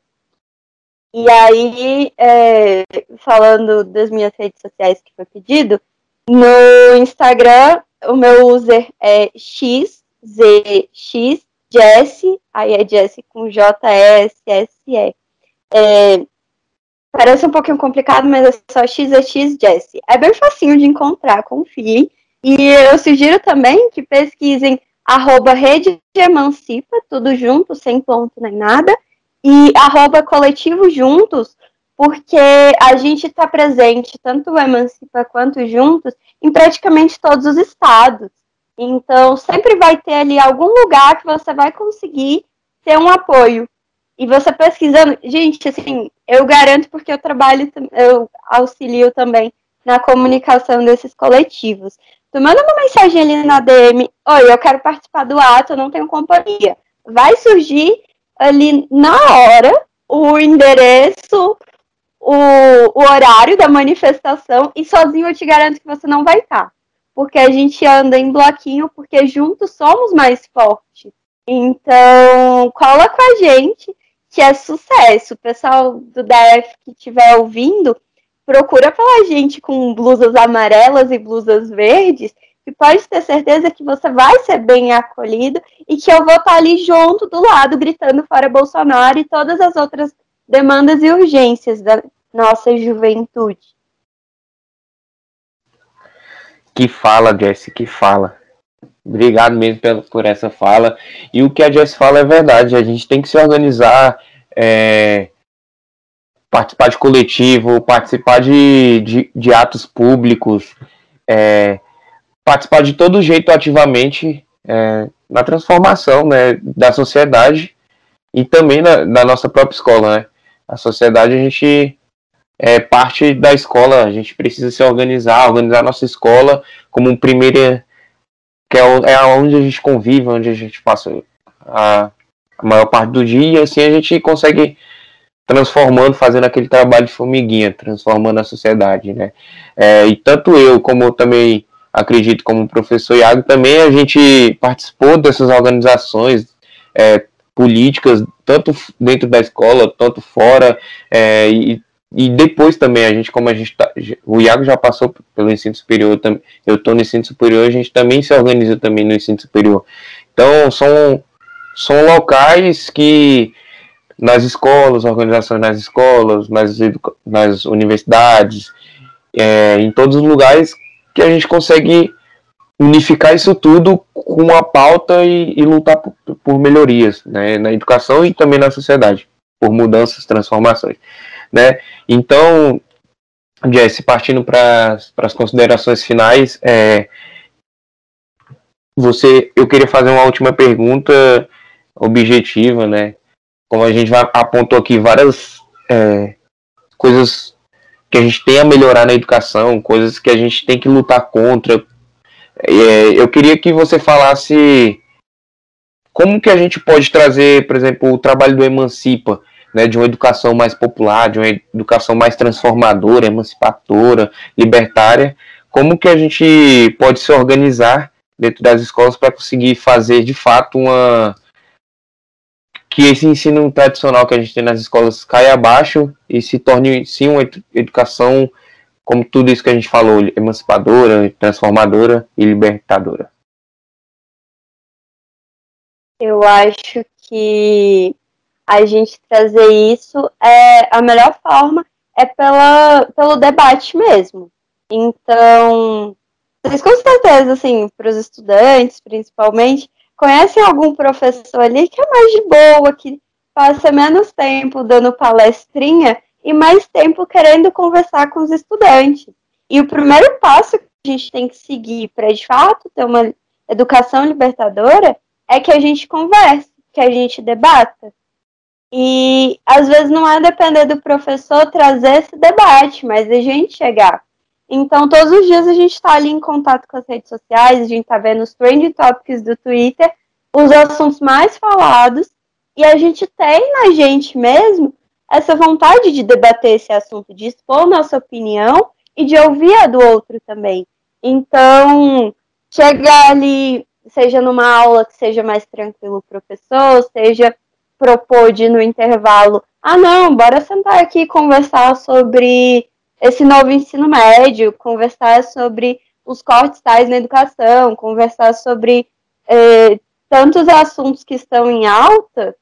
E aí, é, falando das minhas redes sociais que foi pedido, no Instagram, o meu user é xzx, Jesse, aí é Jesse com J-S-S-E. É, parece um pouquinho complicado, mas é só xx Jesse. É bem facinho de encontrar, confie. E eu sugiro também que pesquisem arroba rede emancipa, tudo junto, sem ponto nem nada, e arroba coletivo juntos, porque a gente está presente, tanto o Emancipa quanto Juntos, em praticamente todos os estados. Então, sempre vai ter ali algum lugar que você vai conseguir ter um apoio. E você pesquisando, gente, assim, eu garanto porque eu trabalho, eu auxilio também na comunicação desses coletivos. Tu manda uma mensagem ali na DM, oi, eu quero participar do ato, eu não tenho companhia. Vai surgir ali na hora o endereço, o, o horário da manifestação e sozinho eu te garanto que você não vai estar. Porque a gente anda em bloquinho, porque juntos somos mais fortes. Então, cola com a gente, que é sucesso. O pessoal do DF que estiver ouvindo, procura pela gente com blusas amarelas e blusas verdes, que pode ter certeza que você vai ser bem acolhido e que eu vou estar ali junto do lado, gritando fora Bolsonaro e todas as outras demandas e urgências da nossa juventude. Que fala, Jesse, que fala. Obrigado mesmo por essa fala. E o que a Jess fala é verdade. A gente tem que se organizar, é, participar de coletivo, participar de, de, de atos públicos, é, participar de todo jeito ativamente é, na transformação né, da sociedade e também na, da nossa própria escola. Né? A sociedade a gente é parte da escola, a gente precisa se organizar, organizar nossa escola como primeiro que é, é onde a gente convive, onde a gente passa a, a maior parte do dia, e assim a gente consegue transformando, fazendo aquele trabalho de formiguinha, transformando a sociedade, né? É, e tanto eu como também acredito como o professor Iago, também a gente participou dessas organizações é, políticas, tanto dentro da escola, tanto fora, é, e, e depois também, a gente, como a gente tá, o Iago já passou pelo ensino superior, eu estou no ensino superior, a gente também se organiza também no ensino superior. Então, são, são locais que nas escolas, organizações nas escolas, nas, nas universidades, é, em todos os lugares que a gente consegue unificar isso tudo com uma pauta e, e lutar por, por, melhorias né, na educação e também na sociedade, por mudanças, transformações. Né? Então, Jesse, partindo para as considerações finais, é, você, eu queria fazer uma última pergunta objetiva, né? Como a gente já apontou aqui várias é, coisas que a gente tem a melhorar na educação, coisas que a gente tem que lutar contra. É, eu queria que você falasse como que a gente pode trazer, por exemplo, o trabalho do Emancipa, né, de uma educação mais popular, de uma educação mais transformadora, emancipadora, libertária, como que a gente pode se organizar dentro das escolas para conseguir fazer de fato uma que esse ensino tradicional que a gente tem nas escolas caia abaixo e se torne sim uma educação como tudo isso que a gente falou, emancipadora, transformadora e libertadora. Eu acho que a gente trazer isso é a melhor forma é pela, pelo debate mesmo. Então, vocês com certeza, assim, para os estudantes, principalmente, conhecem algum professor ali que é mais de boa, que passa menos tempo dando palestrinha e mais tempo querendo conversar com os estudantes. E o primeiro passo que a gente tem que seguir para de fato ter uma educação libertadora é que a gente converse, que a gente debata. E às vezes não é depender do professor trazer esse debate, mas a gente chegar. Então, todos os dias a gente está ali em contato com as redes sociais, a gente está vendo os trending topics do Twitter, os assuntos mais falados, e a gente tem na gente mesmo essa vontade de debater esse assunto, de expor nossa opinião e de ouvir a do outro também. Então, chegar ali, seja numa aula que seja mais tranquilo o professor, seja propor de no intervalo, ah não, bora sentar aqui e conversar sobre esse novo ensino médio, conversar sobre os cortes tais na educação, conversar sobre eh, tantos assuntos que estão em alta,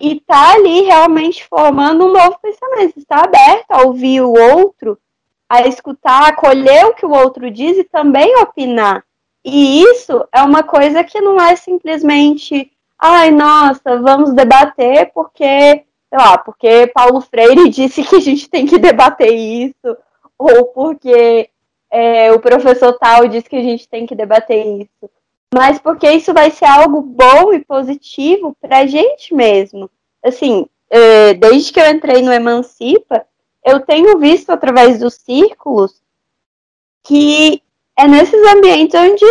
e tá ali realmente formando um novo pensamento, está aberto a ouvir o outro, a escutar, acolher o que o outro diz e também opinar. E isso é uma coisa que não é simplesmente, ai, nossa, vamos debater porque, sei lá, porque Paulo Freire disse que a gente tem que debater isso, ou porque é, o professor tal disse que a gente tem que debater isso mas porque isso vai ser algo bom e positivo para a gente mesmo. Assim, é, desde que eu entrei no Emancipa, eu tenho visto através dos círculos que é nesses ambientes onde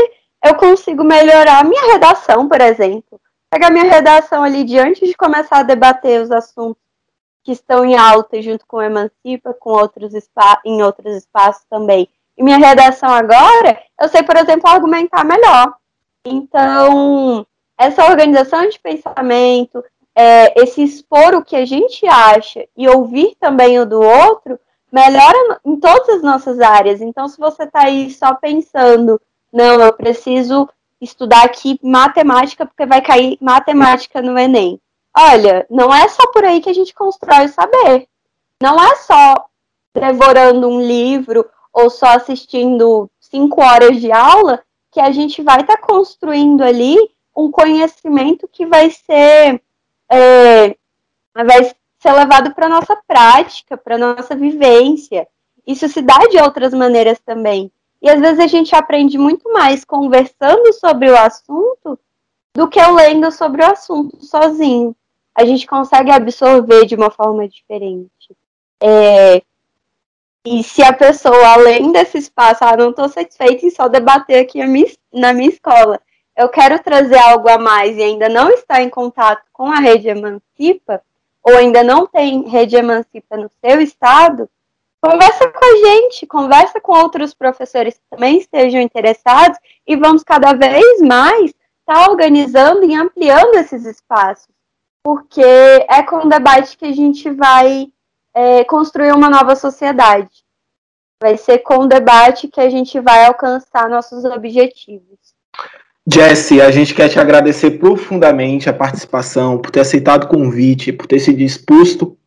eu consigo melhorar a minha redação, por exemplo. Pegar minha redação ali diante de começar a debater os assuntos que estão em alta junto com Emancipa, com outros em outros espaços também. E minha redação agora, eu sei, por exemplo, argumentar melhor. Então, essa organização de pensamento, é, esse expor o que a gente acha e ouvir também o do outro, melhora em todas as nossas áreas. Então, se você está aí só pensando, não, eu preciso estudar aqui matemática porque vai cair matemática no Enem. Olha, não é só por aí que a gente constrói o saber. Não é só devorando um livro ou só assistindo cinco horas de aula que a gente vai estar tá construindo ali um conhecimento que vai ser é, vai ser levado para nossa prática, para nossa vivência. Isso se dá de outras maneiras também. E às vezes a gente aprende muito mais conversando sobre o assunto do que eu lendo sobre o assunto sozinho. A gente consegue absorver de uma forma diferente. É, e se a pessoa, além desse espaço, ah, não estou satisfeita em só debater aqui na minha escola, eu quero trazer algo a mais e ainda não está em contato com a rede Emancipa, ou ainda não tem rede Emancipa no seu estado, conversa com a gente, conversa com outros professores que também estejam interessados e vamos cada vez mais estar tá organizando e ampliando esses espaços, porque é com o debate que a gente vai é, construir uma nova sociedade. Vai ser com o debate que a gente vai alcançar nossos objetivos. Jesse, a gente quer te agradecer profundamente a participação, por ter aceitado o convite, por ter se disposto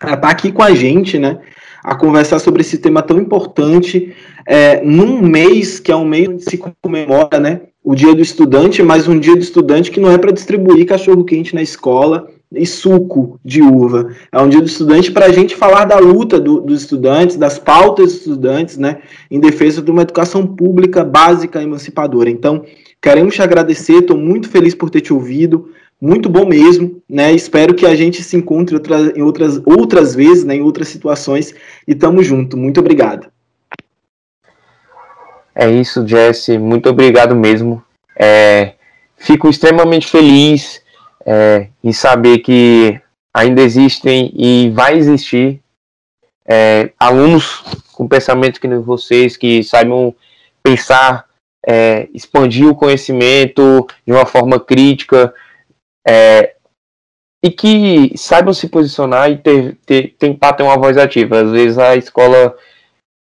a estar aqui com a gente, né? A conversar sobre esse tema tão importante, é, num mês que é um mês onde se comemora, né? O dia do estudante, mas um dia do estudante que não é para distribuir cachorro quente na escola, e suco de uva. É um dia do estudante para a gente falar da luta do, dos estudantes, das pautas dos estudantes, né, em defesa de uma educação pública básica emancipadora. Então, queremos te agradecer, estou muito feliz por ter te ouvido, muito bom mesmo, né? Espero que a gente se encontre outra, em outras, outras vezes, né, em outras situações, e tamo junto. Muito obrigado. É isso, Jesse. Muito obrigado mesmo. É, fico extremamente feliz é, e saber que ainda existem e vai existir é, alunos com pensamentos que vocês, que saibam pensar, é, expandir o conhecimento de uma forma crítica é, e que saibam se posicionar e ter, ter, tentar ter uma voz ativa. Às vezes a escola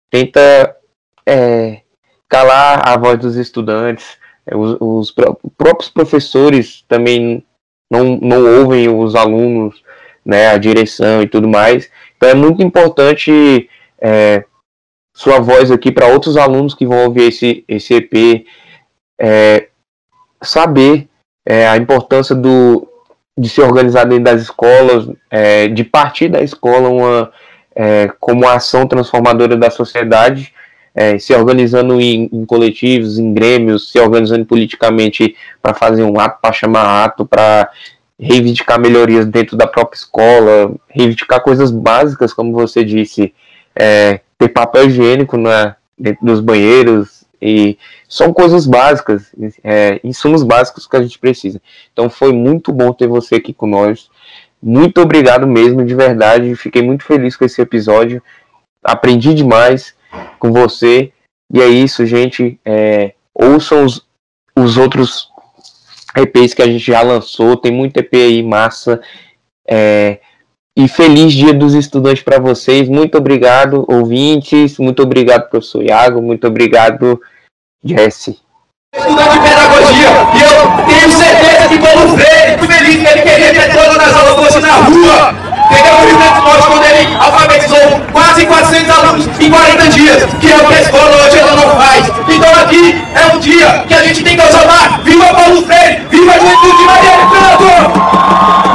tenta é, calar a voz dos estudantes, é, os, os próprios professores também não, não ouvem os alunos, né, a direção e tudo mais. Então é muito importante é, sua voz aqui para outros alunos que vão ouvir esse, esse EP, é, saber é, a importância do, de se organizar dentro das escolas, é, de partir da escola uma, é, como ação transformadora da sociedade, é, se organizando em, em, coletivos, em grêmios, se organizando politicamente para fazer um ato, para chamar ato, para reivindicar melhorias dentro da própria escola, reivindicar coisas básicas, como você disse, é, ter papel higiênico na, dentro dos banheiros, e são coisas básicas, é, insumos básicos que a gente precisa. Então foi muito bom ter você aqui nós. Muito obrigado mesmo, de verdade. Fiquei muito feliz com esse episódio. Aprendi demais com você. E é isso, gente. É, ouçam os, os outros EPs que a gente já lançou. Tem muito EP aí, massa. É, e feliz Dia dos Estudantes para vocês. Muito obrigado, ouvintes. Muito obrigado, professor Iago. Muito obrigado, Jesse. Estudante de pedagogia, e eu tenho certeza que Paulo Freire, muito feliz que ele queria que todas nas aulas fosse na rua. Entendeu? O Grande do quando ele alfabetizou quase 400 alunos em 40 dias, que é o que a escola hoje ela não faz. Então aqui é um dia que a gente tem que chamar Viva Paulo Freire! Viva a juventude de Mariana Cantor!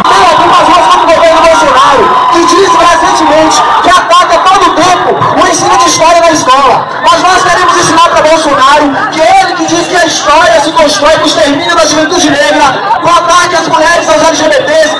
Tem algumas ruas do governo Bolsonaro que disse recentemente que ataca todo tempo o ensino de história na escola. Mas nós queremos ensinar para Bolsonaro que ele que diz que a história se constrói com o extermínio da juventude negra, com ataque às mulheres, aos LGBTs,